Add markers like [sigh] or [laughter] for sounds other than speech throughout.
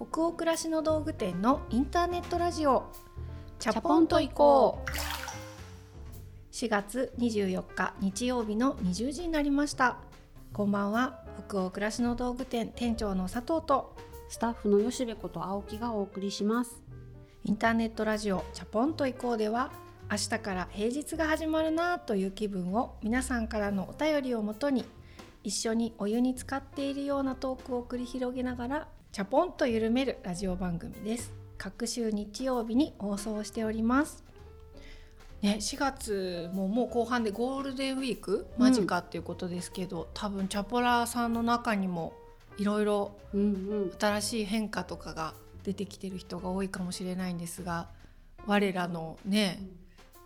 北欧暮らしの道具店のインターネットラジオ。チャポンと行こう。4月24日日曜日の20時になりました。こんばんは。北欧暮らしの道具店店長の佐藤と。スタッフの吉部こと青木がお送りします。インターネットラジオチャポンと行こうでは明日から平日が始まるなという気分を皆さんからのお便りをもとに一緒にお湯に浸かっているようなトークを繰り広げながらチャポンと緩めるラジオ番組です。各週日曜日に放送しております。ね、4月ももう後半でゴールデンウィーク間近っていうことですけど、うん、多分チャポラーさんの中にもいろいろ新しい変化とかが出てきてる人が多いかもしれないんですが我らのね、うん、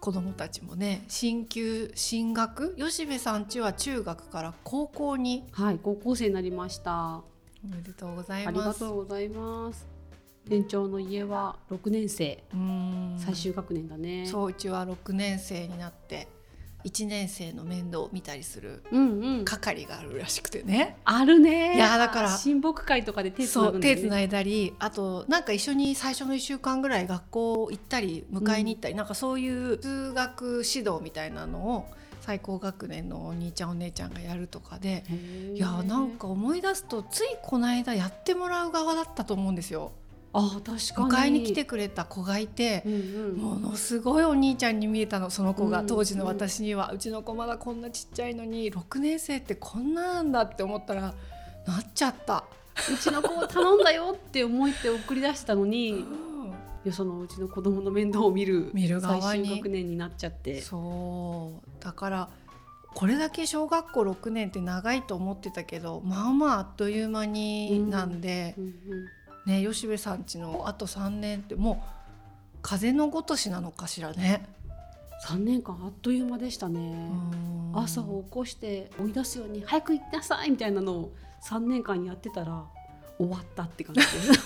子供たちもね進級進学？吉部さんちは中学から高校にはい高校生になりましたおめでとうございます。ありがとうございます。店長の家は6年生。最終学年だね。そううちは6年生になって1年生の面倒を見たりする係があるらしくてね、うんうん、あるね。いやだから親睦会とかで手つな、ね、手つないだりあとなんか一緒に最初の1週間ぐらい学校行ったり迎えに行ったり、うん、なんかそういう通学指導みたいなのを最高学年のお兄ちゃんお姉ちゃんがやるとかでいやなんか思い出すとついこの間やってもらう側だったと思うんですよ。あ確かに迎えに来てくれた子がいて、うんうん、ものすごいお兄ちゃんに見えたのその子が当時の私には、うんうん、うちの子まだこんなちっちゃいのに6年生ってこんななんだって思ったらなっちゃった。うちの子を頼んだよって思いって送り出したのに、う [laughs] んよそのうちの子供の面倒を見る見る側最終学年になっちゃって。そう。だからこれだけ小学校6年って長いと思ってたけどまあまああっという間になんで、うんうんうん、ね吉部さんちのあと3年ってもう風のごとしなのかしらね。3年間あっという間でしたね。朝を起こして追い出すように早く行きなさいみたいなのを3年間やってたら終わったって感じで。す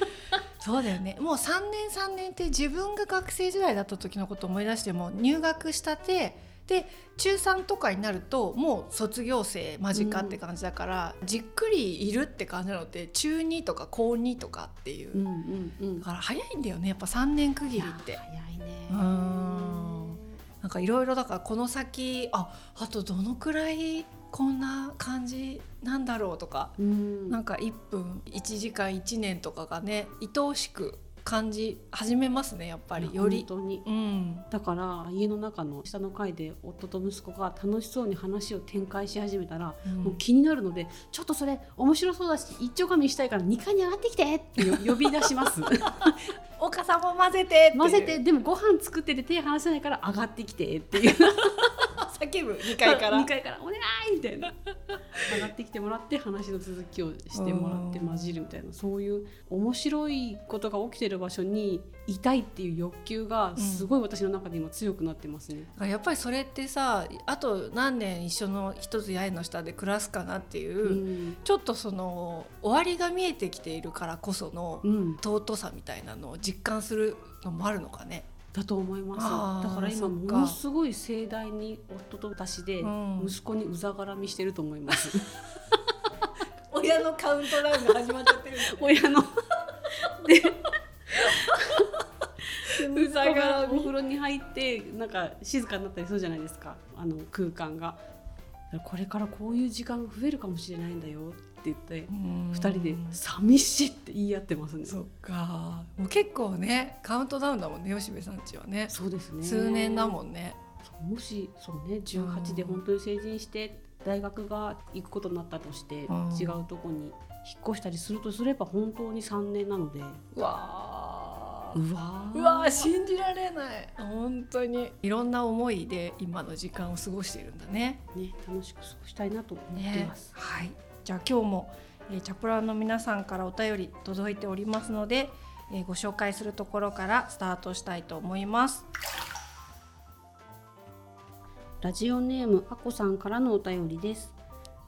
[laughs] そうだよね。もう3年3年って自分が学生時代だった時のことを思い出しても入学したてで中3とかになるともう卒業生間近って感じだから、うん、じっくりいるって感じなのって中2とか高2とかっていう,、うんうんうん、だから早いんだよねやっぱ3年区切りって。早いね。うん。なんかいろいろだからこの先ああとどのくらいこんな感じなんだろうとか、うん、なんか1分1時間1年とかがね愛おしく感じ始めますねやっぱりより。本当に、うん、だから家の中の下の階で夫と息子が楽しそうに話を展開し始めたら、うん、もう気になるのでちょっとそれ面白そうだし一丁紙したいから2階に上がってきてって呼び出します。[laughs] お母さんも混ぜて混ぜてでもご飯作ってて手離せないから上がってきてっていう叫ぶ2階から。2階から「お願い!」みたいな。[laughs] 上がってきてもらって話の続きをしてもらって混じるみたいな。そういう面白いことが起きてる場所にいたいっていう欲求がすごい私の中で今強くなってますね、うん、やっぱりそれってさあと何年一緒の一つ八重の下で暮らすかなっていう、うん、ちょっとその終わりが見えてきているからこその尊さみたいなのを実感するのもあるのかね。だと思います。だから今ものすごい盛大に夫と私で息子にうざがらみしてると思います、うん、親のカウントダウンが始まっちゃってる、ね、親の。で [laughs] うざがらお風呂に入ってなんか静かになったりするじゃないですか。あの空間がこれからこういう時間が増えるかもしれないんだよって言って2人で「寂しい」って言い合ってますね。そっか。もう結構ねカウントダウンだもんね吉部さんちはね。そうですね。数年だもんね。もしそうね18で本当に成人して大学が行くことになったとして違うとこに引っ越したりするとすれば本当に3年なので。うわうわうわ信じられない。本当に。いろんな思いで今の時間を過ごしているんだね。ね楽しく過ごしたいなと思ってます、ね、はい。じゃあ今日も、えー、チャプラーの皆さんからお便り届いておりますので、えー、ご紹介するところからスタートしたいと思います。ラジオネームあこさんからのお便りです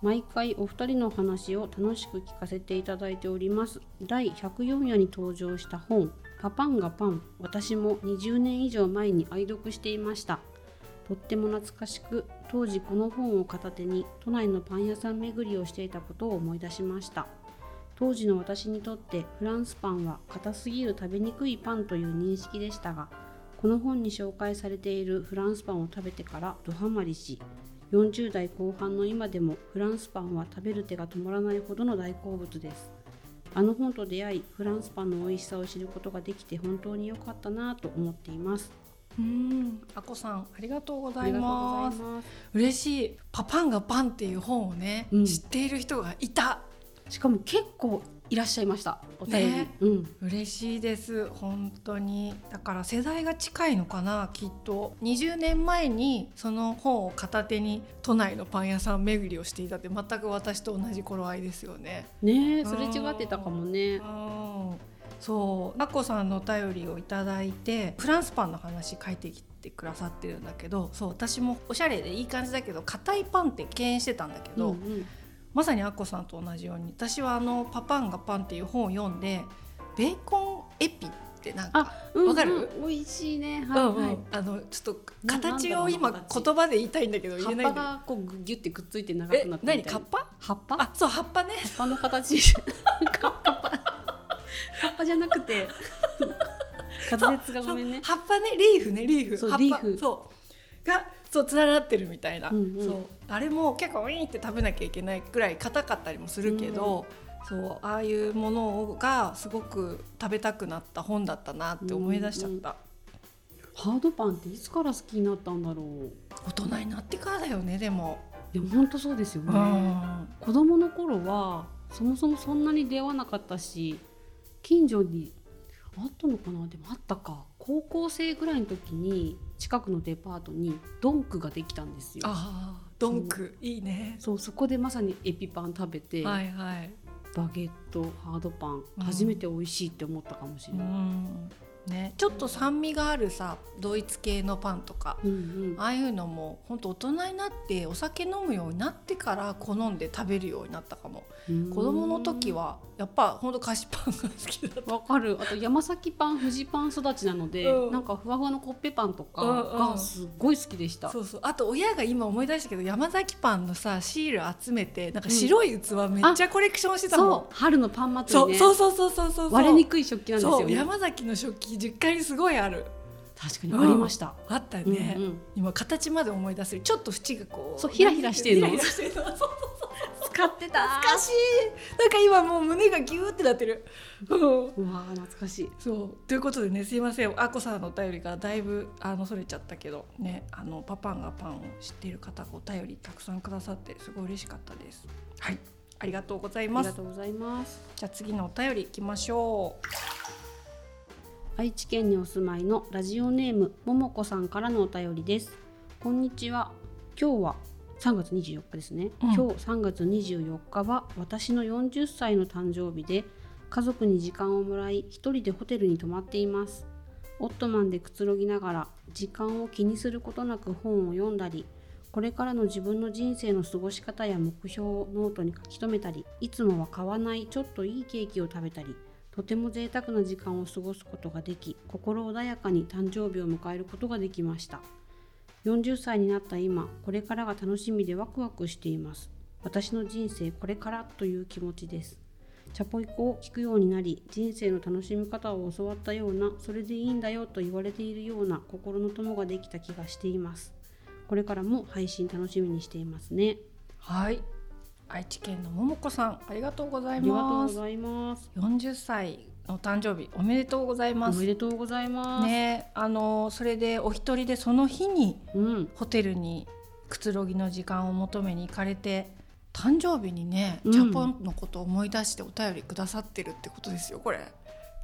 毎回お二人の話を楽しく聞かせていただいております。第104夜に登場した本パパンがパン。私も20年以上前に愛読していました。とっても懐かしく当時この本を片手に都内のパン屋さん巡りをしていたことを思い出しました。当時の私にとってフランスパンは硬すぎる食べにくいパンという認識でしたがこの本に紹介されているフランスパンを食べてからドハマりし40代後半の今でもフランスパンは食べる手が止まらないほどの大好物です。あの本と出会いフランスパンの美味しさを知ることができて本当に良かったなと思っています。うん。あこさんありがとうございます。嬉しい。パパンがパンっていう本をね、うん。知っている人がいた。しかも結構いらっしゃいました。お便り、ねうん。嬉しいです。本当に。だから世代が近いのかなきっと。20年前にその本を片手に都内のパン屋さん巡りをしていたって全く私と同じ頃合いですよね。ねえそれ違ってたかもね。うん。そう。あこさんのお便りをいただいてフランスパンの話書いてきてくださってるんだけどそう私もおしゃれでいい感じだけど硬いパンって敬遠してたんだけど、うんうんまさにアッコさんと同じように私はあの「パパンがパン」っていう本を読んでベーコンエピってなんかあ、うんうん。わかる？美味しいね。うんはいはい、うんあのちょっとな形を今言葉で言いたいんだけど言えない葉っぱがこうギュってくっついて長くなって何？カッパ葉っぱ？あそう葉っぱね。葉っぱの形。[laughs] 葉っぱ。葉っぱじゃなくて。滑舌がごめんね。葉っぱね。リーフねリーフ。葉っぱ。リーフ。そう。がそうつながってるみたいな、うんうん。そう。あれも結構ウィーンって食べなきゃいけないくらい硬かったりもするけど、そう。ああいうものがすごく食べたくなった本だったなって思い出しちゃった、ハードパンっていつから好きになったんだろう？大人になってからだよねでも、いや本当そうですよね、うん。子供の頃はそもそもそんなに出会わなかったし近所にあったのかな？でもあったか高校生ぐらいの時に近くのデパートにドンクができたんですよ。ああドンク。いいね。そうそこでまさにエピパン食べて、はいはい。バゲットハードパンうん初めて美味しいって思ったかもしれうない、んね。ちょっと酸味があるさドイツ系のパンとかうんうん。ああいうのも本当大人になってお酒飲むようになってから好んで食べるようになったかも。うん。子供の時はやっぱ本当菓子パンが好きだった。わかる。あと山崎パン富士パン育ちなので、うん。なんかふわふわのコッペパンとかうんうん。がすっごい好きでした、そうそう。あと親が今思い出したけど山崎パンのさシール集めてなんか白い器めっちゃコレクションしてたもん、そう。春のパン祭そう。りねそうそうそうそうそう。割れにくい食器なんですそう。よね山崎の食器実家にすごいある。確かにありました、あったようんね、うん。今形まで思い出せる。ちょっと縁がこうそうひらひらしてるの。ひらひらしてるの。そう使ってた。懐かしい。なんか今もう胸がギューってなってる、うん。うわー懐かしい。そう。ということでねすいません。あこさんのお便りからだいぶあのそれちゃったけどねあのパパンがパンを知っている方がお便りたくさんくださってすごい嬉しかったです。はい。ありがとうございありますがとうございます。じゃあ次のお便りいきましょう愛知県にお住まいのラジオネームももこさんからのお便りです。こんにちは。今日は3月24日ですね、うん。今日3月24日は私の40歳の誕生日で家族に時間をもらい一人でホテルに泊まっています。オットマンでくつろぎながら時間を気にすることなく本を読んだりこれからの自分の人生の過ごし方や目標をノートに書き留めたりいつもは買わないちょっといいケーキを食べたりとても贅沢な時間を過ごすことができ心穏やかに誕生日を迎えることができました。40歳になった今これからが楽しみでワクワクしています。私の人生これからという気持ちです。チャポイコを聞くようになり人生の楽しみ方を教わったようなそれでいいんだよと言われているような心の友ができた気がしています。これからも配信楽しみにしていますね。はい。愛知県のももこさんありがとうございありがとうますございます。40歳の誕生日おめでとうございおます。めでとうございます、ねあのそれでお一人でその日にうん。ホテルにくつろぎの時間を求めに行かれて誕生日にねうん。ジャポンのことを思い出してお便りくださってるってことですよこれ。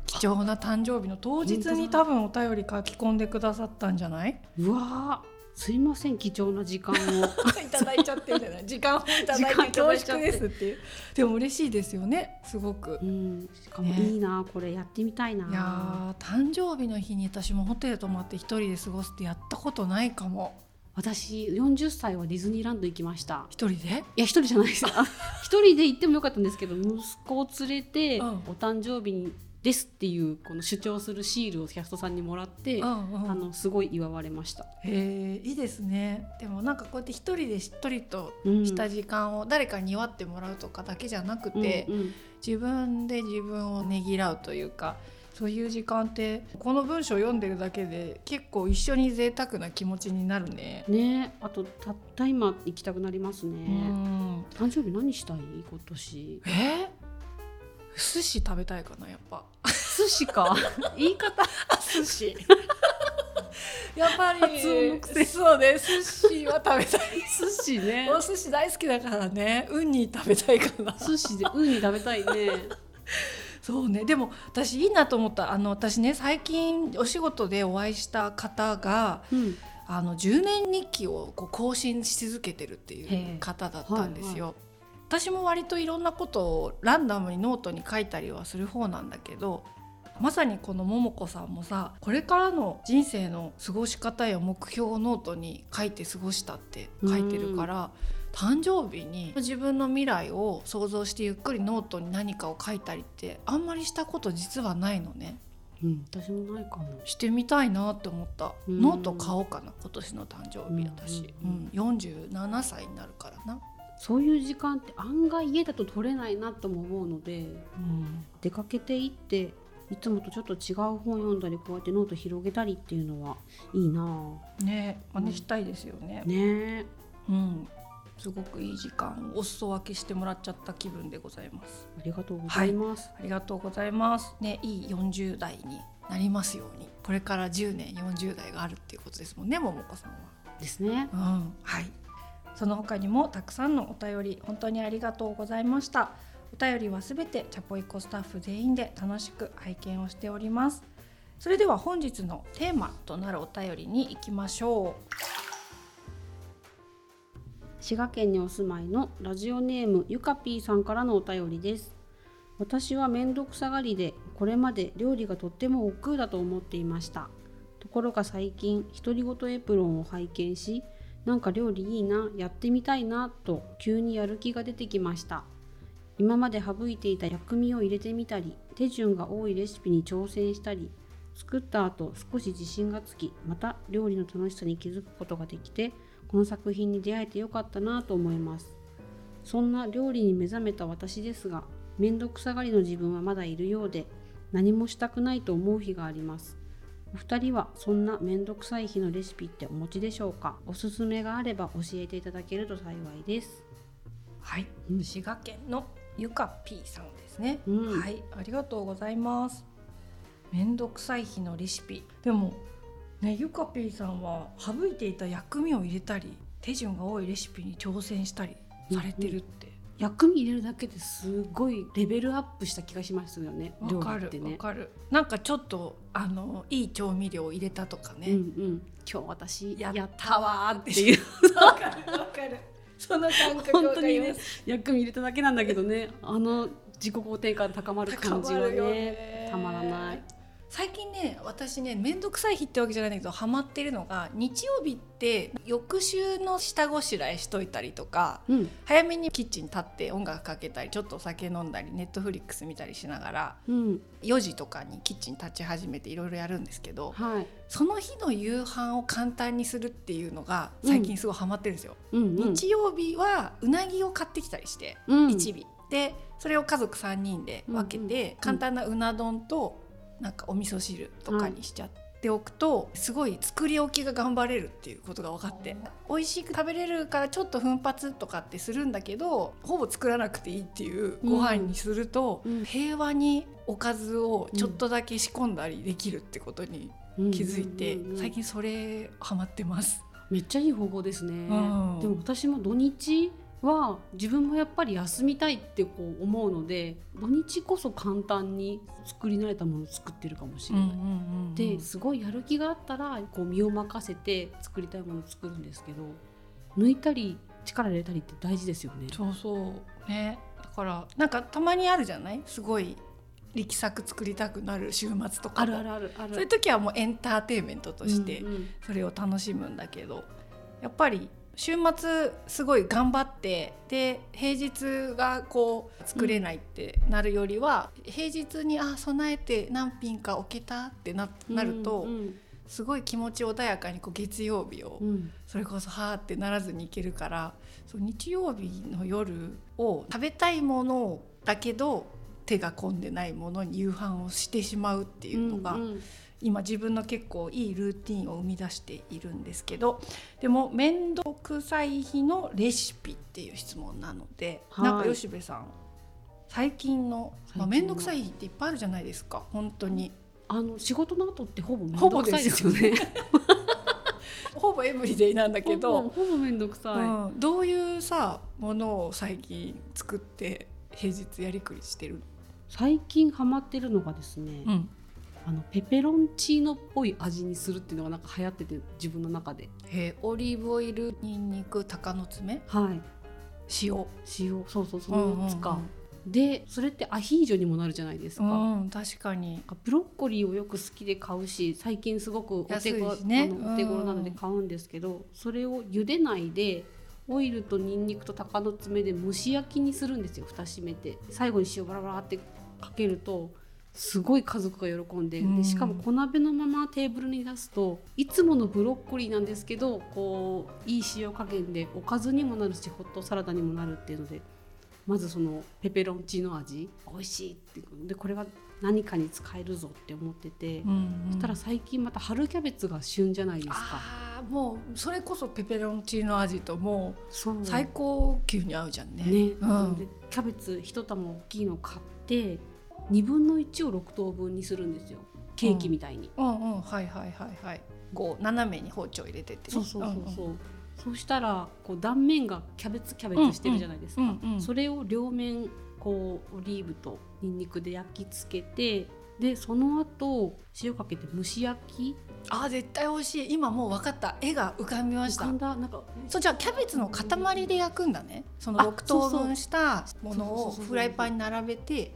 貴重な誕生日の当日に多分お便り書き込んでくださったんじゃない？うわーすいません貴重な時間を。[laughs] いただいちゃってるんじゃない。時間をいただいて恐縮ですっていう。でも嬉しいですよねすごく。うん、しかもね。いいな、これやってみたいな。いやー誕生日の日に私もホテル泊まって一人で過ごすってやったことないかも。私40歳はディズニーランド行きました。一人で？いや一人じゃないです。あ [laughs] 一人で行ってもよかったんですけど息子を連れて、うん。お誕生日にですっていうこの主張するシールをキャストさんにもらって、うんうんあのすごい祝われました。へえいいですねでもなんかこうやって一人でしっとりとうんした時間を誰かに祝ってもらうとかだけじゃなくて、うんうん自分で自分をねぎらうというかそういう時間ってこの文章を読んでるだけで結構一緒に贅沢な気持ちになるね。ねあとたった今行きたくなりますうね。ん誕生日何したい？今年。え？寿司食べたいかなやっぱ。寿司か。[laughs] 言い方。寿司。[laughs] やっぱりそうね寿司は食べたい。寿司ね。[laughs] お寿司大好きだからね。ウニ食べたいかな。寿司でウニ食べたいね。そうね。でも私いいなと思った。あの私ね最近お仕事でお会いした方がうん。あの10年日記をこう更新し続けてるっていう方だったんですよ。私も割といろんなことをランダムにノートに書いたりはする方なんだけどまさにこの桃子さんもさこれからの人生の過ごし方や目標をノートに書いて過ごしたって書いてるから誕生日に自分の未来を想像してゆっくりノートに何かを書いたりってあんまりしたこと実はないのね。うん。私もないかも。してみたいなって思った、うん。ノート買おうかな今年の誕生日私、ううんん47歳になるからな、そういう時間って案外家だと取れないなとも思うので出かけていっていつもとちょっと違う本読んだりこうやってノート広げたりっていうのはいいなね真似したいですよね。あね。うん。すごくいい時間をお裾分けしてもらっちゃった気分でございます。ありがとうございます、ありがとうございます。ねいい40代になりますように。これから10年40代があるっていうことですもんね桃子さんは。ですね。うん、はい。その他にもたくさんのお便り本当にありがとうございました。お便りはすべてチャポイコスタッフ全員で楽しく拝見をしております。それでは本日のテーマとなるお便りに行きましょう滋賀県にお住まいのラジオネームゆかぴーさんからのお便りです私は面倒くさがりでこれまで料理がとっても億劫だと思っていましたところが最近独り言エプロンを拝見しなんか料理いいなやってみたいなと急にやる気が出てきました。今まで省いていた薬味を入れてみたり手順が多いレシピに挑戦したり作った後少し自信がつきまた料理の楽しさに気づくことができてこの作品に出会えてよかったなと思います。そんな料理に目覚めた私ですが面倒くさがりの自分はまだいるようで何もしたくないと思う日があります。お二人はそんな面倒くさい日のレシピってお持ちでしょうか？おすすめがあれば教えていただけると幸いですう。はい。うん滋賀県のゆかぴーさんですね。うんはい、ありがとうございます。めんどくさい日のレシピ。でもねゆかぴーさんは省いていた薬味を入れたり手順が多いレシピに挑戦したりされてるって。薬味入れるだけですごいレベルアップした気がしますよね料わかるね。わかる。なんかちょっとあのいい調味料を入れたとかね、うんうん。今日私ややったわーっていう。[laughs] わかるわかる。その感覚わかります薬味入れただけなんだけどね。あの自己肯定感高まる感じはねね。たまらない最近ね私ね面倒くさい日ってわけじゃないんだけどハマってるのが日曜日って翌週の下ごしらえしといたりとかうん。早めにキッチン立って音楽かけたりちょっとお酒飲んだりネットフリックス見たりしながらうん。4時とかにキッチン立ち始めていろいろやるんですけどはい。その日の夕飯を簡単にするっていうのが最近すごいハマってるんですよ。うんうん。日曜日はうなぎを買ってきたりして、うん。一尾。でそれを家族3人で分けて、うん。簡単なうな丼となんかお味噌汁とかにしちゃっておくと、すごい作り置きが頑張れるっていうことが分かって美味しく食べれるからちょっと奮発とかってするんだけどほぼ作らなくていいっていうご飯にすると、うん。平和におかずをちょっとだけ仕込んだりできるってことに気づいて、最近それハマってます。めっちゃいい方法ですね、ん。でも私も土日は自分もやっぱり休みたいってこう思うので土日こそ簡単に作り慣れたものを作ってるかもしれない、ですごいやる気があったらこう身を任せて作りたいものを作るんですけど抜いたり力入れたりって大事ですよね。そうそう。ね。だからなんかたまにあるじゃない？すごい力作作りたくなる週末とか。もあるあるあるある。そういう時はもうエンターテインメントとしてうんうん。それを楽しむんだけど、やっぱり週末すごい頑張ってで平日がこう作れないってなるよりは、平日にあ備えて何品か置けたってななると、うんすごい気持ち穏やかにこう月曜日をうんそれこそはーってならずにいけるからそう日曜日の夜を食べたいものだけど手が込んでないものに夕飯をしてしまうっていうのが、うんうん。今自分の結構いいルーティンを生み出しているんですけどでも面倒くさい日のレシピっていう質問なので、はい。なんか吉部さん最近の面倒くさい日っていっぱいあるじゃないですか本当に。あの仕事の後ってほぼ面ほぼ倒くさい。ですよね。[laughs] ほぼエブリデイなんだけほどぼ、ほぼ面倒くさい。うん、どういうさものを最近作って平日やりくりしてる？最近ハマってるのがですね、の、うん、あのペペロンチーノっぽい味にするっていうのがなんか流行ってて自分の中で。えーオリーブオイルにんにく鷹の爪？はい。塩？塩そうそうその4つか。うんでそれってアヒージョにもなるじゃないですか。うんうん、確かにブロッコリーをよく好きで買うし最近すごくお手ご、しねあのお手頃なので買うんですけど、それを茹でないでオイルとニンニクと鷹の爪で蒸し焼きにするんですよ蓋閉めて最後に塩バラバラってかけるとすごい家族が喜んで,、うん。でしかも小鍋のままテーブルに出すといつものブロッコリーなんですけどこういい塩加減でおかずにもなるしホットサラダにもなるっていうのでまずそのペペロンチーノ味美味しいってでこれは何かに使えるぞって思ってて、うんうん。そしたら最近また春キャベツが旬じゃないですか。もうそれこそペペロンチーノ味ともそうう。最高級に合うじゃんね。ね、うん。でキャベツ一玉大きいの買って2分の1を6等分にするんですよ。ケーキみたいに。うん。うん。はいはいはいはい。こう斜めに包丁入れてってね、そうそうそうそう、んんそうしたらこう断面がキャベツキャベツしてるじゃないですか、うんうんそれを両面こうオリーブとニンニクで焼き付けてでその後塩かけて蒸し焼き。あー絶対美味しい。今もう分かった。絵が浮かびました。なんかそうじゃあキャベツの塊で焼くんだね。そのあ6等分したものをフライパンに並べて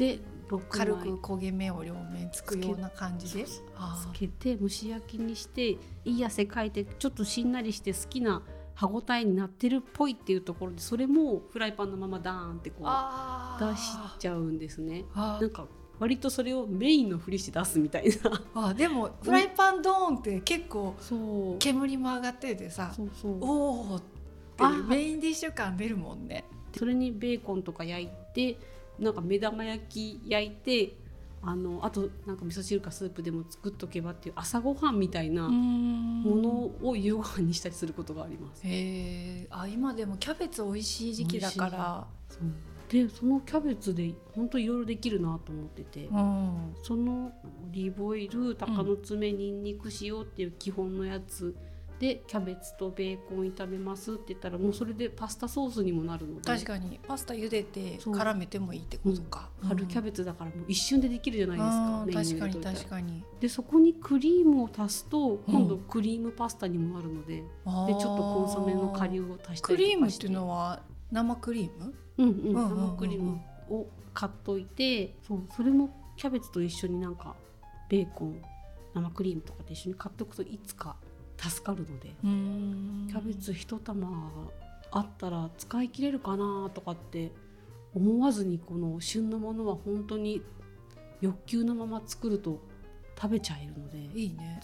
で6軽枚く焦げ目を両面つくような感じで。あつけて蒸し焼きにしていい汗かいてちょっとしんなりして好きな歯ごたえになってるっぽいっていうところでそれもフライパンのままダーンってこう出しちゃうんですね。なんか割とそれをメインのふりして出すみたいな。あでもフライパンドーンって結構煙も上がっててさそうそうおおってメインディッシュ感出るもんね。それにベーコンとか焼いてなんか目玉焼き焼いてあのあとなんか味噌汁かスープでも作っとけばっていう朝ごはんみたいなもものを夕ご飯にしたりすることがあります。へえあ今でもキャベツ美味しい時期だから。でそのキャベツで本当いろいろできるなと思ってて、うん。そのオリーブオイル鷹の爪にん。にく塩っていう基本のやつでキャベツとベーコン炒めますって言ったらもうそれでパスタソースにもなるので。確かに。パスタ茹でて絡めてもいいってことか、春キャベツだからもう一瞬でできるじゃないですか、うんメインに確かに確かに。でそこにクリームを足すと今度クリームパスタにもなるので、でちょっとコンソメの顆粒を足したクりとかして。リームっていうのは生クリーム？うんうん。うんうんうんうん。生クリームを買っといてそうそれもキャベツと一緒になんかベーコン生クリームとかで一緒に買っておくといつか助かるのでうん。キャベツ一玉あったら使い切れるかなとかって思わずにこの旬のものは本当に欲求のまま作ると食べちゃえるので。いいね。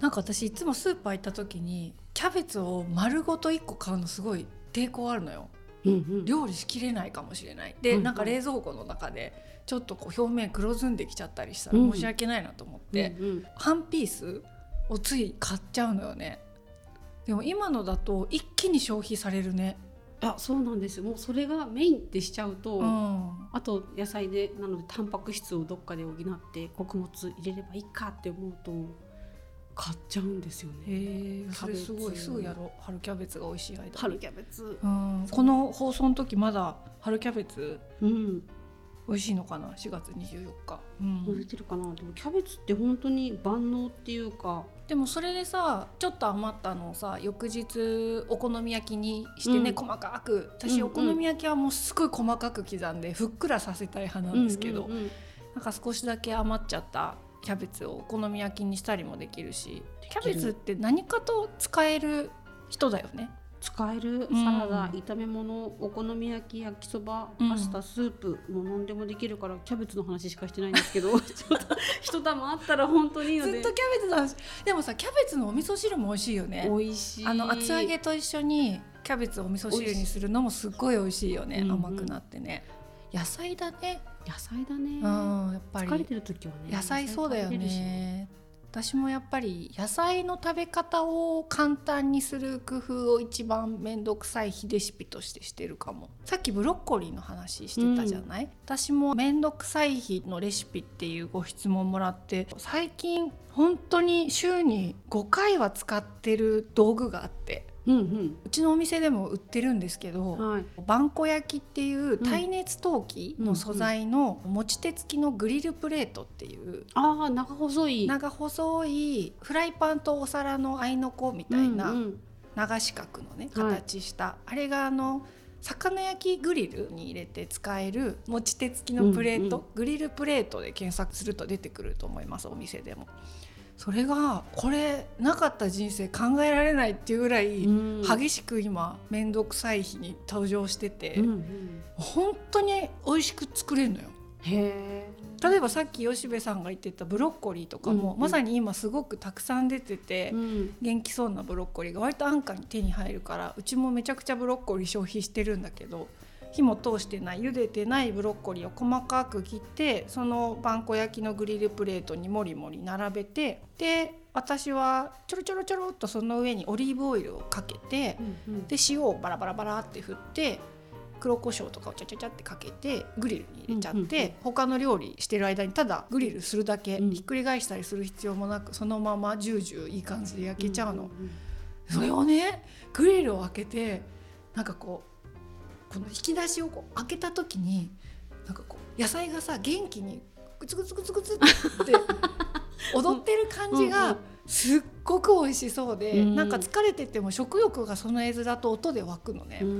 なんか私いつもスーパー行った時にキャベツを丸ごと1個買うのすごい抵抗あるのよ。うんうん。料理しきれないかもしれない。で、うんなんか冷蔵庫の中でちょっとこう表面黒ずんできちゃったりしたらうん。申し訳ないなと思って、うんうん。半ピースをつい買っちゃうのよね。でも今のだと一気に消費されるね。あそうなんです。よもうそれがメインってしちゃうと、うん。あと野菜でなのでタンパク質をどっかで補って穀物入れればいいかって思うと買っちゃうんですよね。それすごいすぐやろう。春キャベツが美味しい間に。春キャベツ、うん、この放送の時まだ春キャベツ？うん、美味しいのかな？4月24日、うん。売れてるかな？でもキャベツって本当に万能っていうか。でもそれでさちょっと余ったのをさ翌日お好み焼きにしてね、うん。細かく。私、お好み焼きはもうすごい細かく刻んでふっくらさせたい派なんですけど、うんうんうん。なんか少しだけ余っちゃったキャベツをお好み焼きにしたりもできるしキャベツって何かと使える人だよね使えるうんサラダ、炒め物お好み焼き焼きそばうん。パスタ、スープもう何でもできるからキャベツの話しかしてないんですけど [laughs] ちょっと一玉あったら本当にいいので。ずっとキャベツの話。でもさキャベツのお味噌汁も美味しいよね。美味しい。あの厚揚げと一緒にキャベツをお味噌汁にするのもすっごい美味しいよね。うんうん。甘くなってね。野菜だね。野菜だね、うんやっぱり。疲れてる時はね野菜そうだよね私もやっぱり野菜の食べ方を簡単にする工夫を一番面倒くさい日レシピとしてしてるかも。さっきブロッコリーの話してたじゃない、私も面倒くさい日のレシピっていうご質問もらって最近本当に週に5回は使ってる道具があってうんうちのお店でも売ってるんですけど、うんはい。バンコ焼きっていう耐熱陶器の素材の持ち手付きのグリルプレートっていうああ長細い。長細いフライパンとお皿の合いの子みたいなうんうん。長四角のねはい。形した、あれがあの魚焼きグリルに入れて使える持ち手付きのプレート、うんグリルプレートで検索すると出てくると思いますお店でも。それがこれなかった人生考えられないっていうぐらいうん。激しく今面倒くさい日に登場してて、うんうん。本当に美味しく作れるのよ。へえ。例えばさっき吉部さんが言ってたブロッコリーとかも、うんうん。まさに今すごくたくさん出てて、うん。元気そうなブロッコリーが割と安価に手に入るからうちもめちゃくちゃブロッコリー消費してるんだけど火も通してない茹でてないブロッコリーを細かく切ってそのパン粉焼きのグリルプレートにもりもり並べてで私はちょろちょろちょろっとその上にオリーブオイルをかけてうんうん。で塩をバラバラバラって振って黒胡椒とかをちゃちゃちゃってかけてグリルに入れちゃって、うんうんうん。他の料理してる間にただグリルするだけ、うん。ひっくり返したりする必要もなくそのままジュージューいい感じで焼けちゃうの。それをねグリルを開けてなんかこうこの引き出しをこう開けた時になんかこう野菜がさ元気にグツグツグツグツって [laughs] 踊ってる感じがすっごく美味しそうで、うん。なんか疲れてても食欲がその絵面と音で湧くのね。うんう。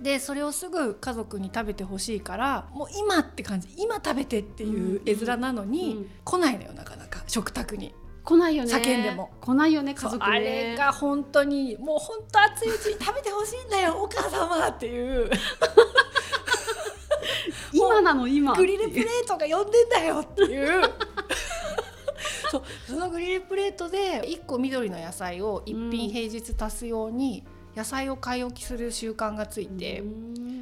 ん。でそれをすぐ家族に食べてほしいからもう今って感じ。今食べてっていう絵面なのに、うん。来ないのよなかなか。食卓に。来ないよね。叫んでも。来ないよね家族ね。あれが本当にもう本当熱いうちに食べてほしいんだよ [laughs] お母様っていう。[laughs] 今なの今。グリルプレートが呼んでんだよっていう。[laughs] そうそのグリルプレートで1個緑の野菜を1品平日足すように野菜を買い置きする習慣がついて。うん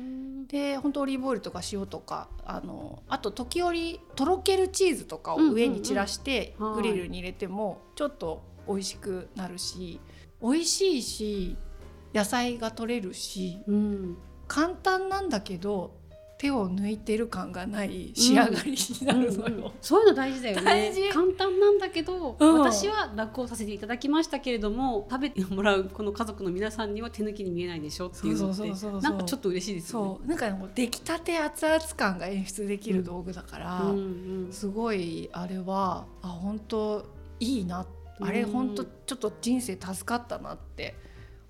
で本当オリーブオイルとか塩とかあのあと時折とろけるチーズとかを上に散らしてグリルに入れてもちょっと美味しくなるし美味しいし野菜が取れるしうん。簡単なんだけど手を抜いてる感がない仕上がりになるのよ。うんうんそういうの大事だよね。大事。簡単なんだけど、うん。私は楽をさせていただきましたけれども食べてもらうこの家族の皆さんには手抜きに見えないでしょっていうのってなんかちょっと嬉しいですよね。そう。なんかもう出来たて熱々感が演出できる道具だから、うんうん。すごいあれはあ本当いいな。あれうん。本当ちょっと人生助かったなって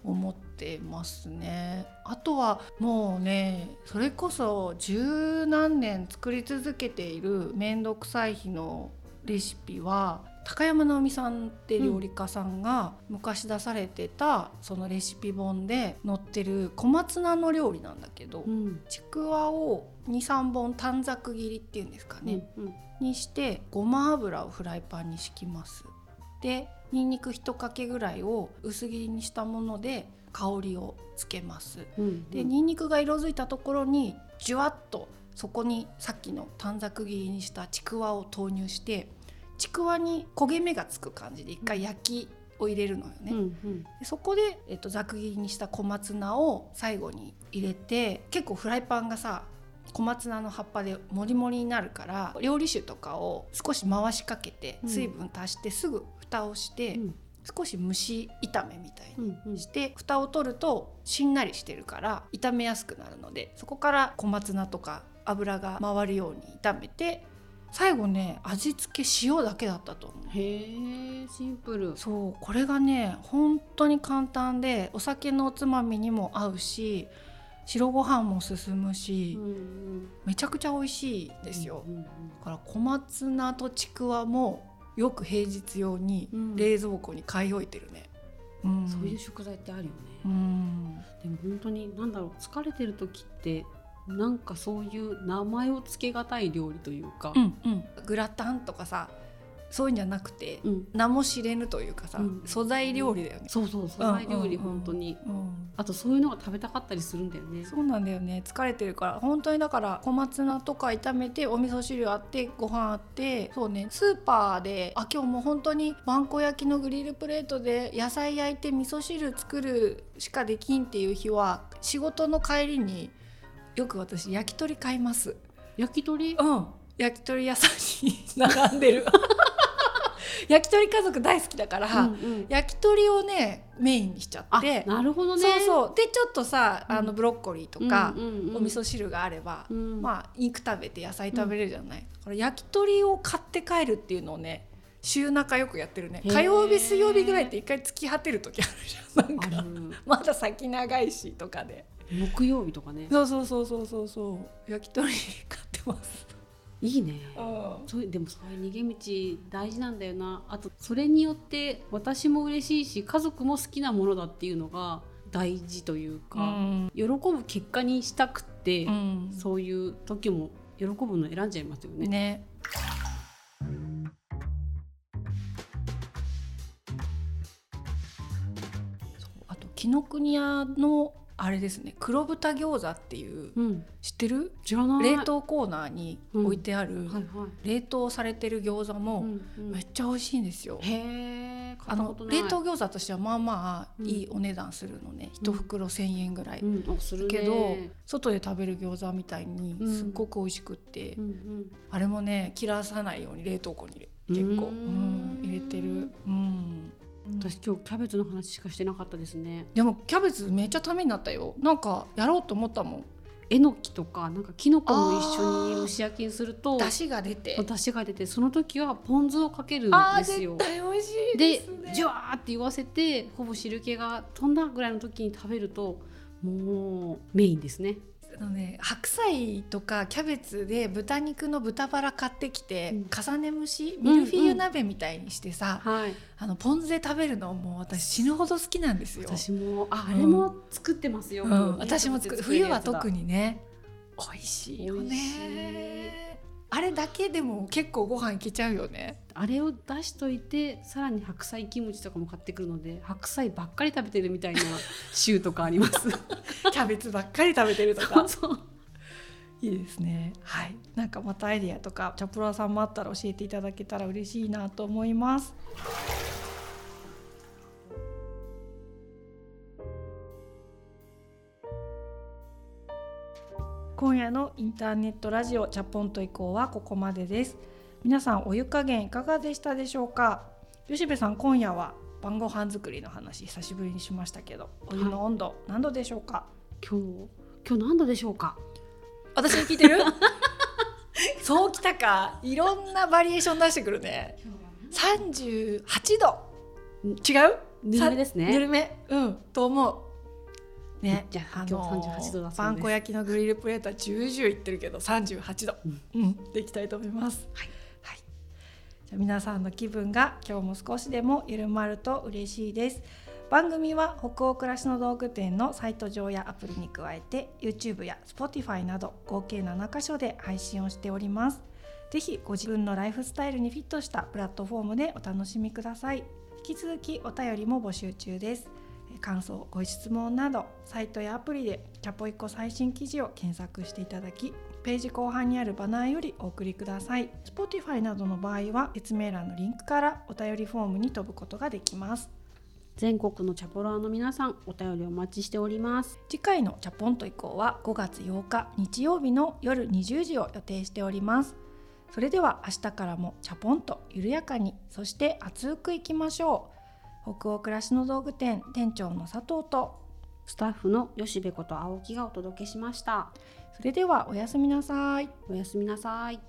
思ってますね。あとはもうねそれこそ十何年作り続けている面倒くさい日のレシピは高山直美さんって料理家さんが昔出されてたそのレシピ本で載ってる小松菜の料理なんだけど、うん。ちくわを23本短冊切りっていうんですかね、うんにしてごま油をフライパンに敷きます。でにんにく1かけぐらいを薄切りにしたもので香りをつけます。うんでにんにくが色づいたところにじゅわっとそこにさっきの短冊切りにしたちくわを投入してちくわに焦げ目がつく感じで一回焼きを入れるのよね、うんうん。でそこで、えっと、ざく切りにした小松菜を最後に入れて結構フライパンがさ小松菜の葉っぱでモリモリになるから料理酒とかを少し回しかけてうん。水分足してすぐ蓋をして、うん少し蒸し炒めみたいにうんうん。して蓋を取るとしんなりしてるから炒めやすくなるのでそこから小松菜とか油が回るように炒めて最後ね味付け塩だけだったと思う。へえシンプル。そうこれがね本当に簡単でお酒のおつまみにも合うし白ご飯も進むし、うんうん。めちゃくちゃ美味しいですよ、うんうん。だから小松菜とちくわもよく平日用にうん。冷蔵庫に買い置いてるね、うん。そういう食材ってあるよね、うん。でも本当に何だろう疲れてる時ってなんかそういう名前を付けがたい料理というか、うんうん。グラタンとかさそういうんじゃなくて、うん。名も知れぬというかさ、うん。素材料理だよね、そうそう素材料理うん本当に、うん。あとそういうのが食べたかったりするんだよね。そうなんだよね。疲れてるから。本当にだから小松菜とか炒めてお味噌汁あってご飯あってそうね。スーパーであ今日もう本当にわんこ焼きのグリルプレートで野菜焼いて味噌汁作るしかできんっていう日は仕事の帰りによく私焼き鳥買います。焼き鳥？うん。焼き鳥屋さんに [laughs] 並んでる焼き鳥家族大好きだから、うんうん。焼き鳥をねメインにしちゃあって。なるほどね。そうそう。でちょっとさあのブロッコリーとか、お味噌汁があれば、うん。まあ肉食べて野菜食べれるじゃない、だから焼き鳥を買って帰るっていうのをね週中よくやってるね。火曜日水曜日ぐらいって一回突き果てる時あるじゃん。なんかまだ先長いしとかで。木曜日とかね。そうそうそうそうそうそう。焼き鳥買ってますいいね。うん。そうでもそういう逃げ道大事なんだよな。あとそれによって私も嬉しいし家族も好きなものだっていうのが大事というか、うん。喜ぶ結果にしたくって、うん。そういう時も喜ぶの選んじゃいますよね。ね。紀ノ国屋のあれですね黒豚餃子っていううん、知ってる？知らない。冷凍コーナーに置いてある、冷凍されてる餃子うもんうん。めっちゃ美味しいんですよ。あの冷凍餃子としてはまあまあうんいいお値段するのね、一袋1,000円ぐらい、うん、あするね。けど外で食べる餃子みたいにうん。すっごく美味しくって、うんうん、あれもね切らさないように冷凍庫に入れ結構。ううん。ん入れてる、うん、私今日キャベツの話しかしてなかったですね。でもキャベツめっちゃためになったよ。なんかやろうと思ったもん。えのきとかなんかきのこも一緒に蒸し焼きにすると出汁が出て。出汁が出てその時はポン酢をかけるんですよ。絶対美味しいでね。ジュワーって言わせてほぼ汁気が飛んだぐらいの時に食べるともうメインですねあのね、白菜とかキャベツで豚肉の豚バラ買ってきて、うん。重ね蒸しミルフィーユ鍋みたいにしてさ、はい。あのポン酢で食べるのもう私死ぬほど好きなんですよ。私もあうん。あれも作ってますよ、うん、私も作る。冬は特ににね。美味しいよね。あれだけでも結構ご飯いけちゃうよね。あれを出しといてさらに白菜キムチとかも買ってくるので白菜ばっかり食べてるみたいな週とかあります [laughs] キャベツばっかり食べてるとかそういいですね。はい、なんかまたアイディアとかチャプラーさんもあったら教えていただけたら嬉しいなと思います。今夜のインターネットラジオチャポンと以降はここまでです。皆さんお湯加減いかがでしたでしょうか？吉部さん今夜は晩ご飯作りの話久しぶりにしましたけど、お湯の温度、何度でしょうか？今日今日何度でしょうか？私に聞いてる？[laughs] そうきたか。いろんなバリエーション出してくるね。38度？違う？ぬるめですね。さぬるめ。うん。と思うねじゃあの今日38度だパン粉焼きのグリルプレートは重々いってるけど38度。うん。うん、でいきたいと思います。はい、はい、じゃあ皆さんの気分が今日も少しでも緩まると嬉しいです。番組は北欧暮らしの道具店のサイト上やアプリに加えて YouTube や Spotify など合計7箇所で配信をしております。ぜひご自分のライフスタイルにフィットしたプラットフォームでお楽しみください。引き続きお便りも募集中です。えー感想ご質問などサイトやアプリでキャポイコ最新記事を検索していただきページ後半にあるバナーよりお送りください。Spotify などの場合は説明欄のリンクからお便りフォームに飛ぶことができます。全国のチャポラーの皆さんお便りお待ちしております。次回のチャポンと以降は5月8日日曜日の夜20時を予定しております。それでは明日からもチャポンと緩やかにそして熱くいきましょう北欧暮らしの道具店店長の佐藤とスタッフの吉部こと青木がお届けしました。それではおやすみなさい。おやすみなさい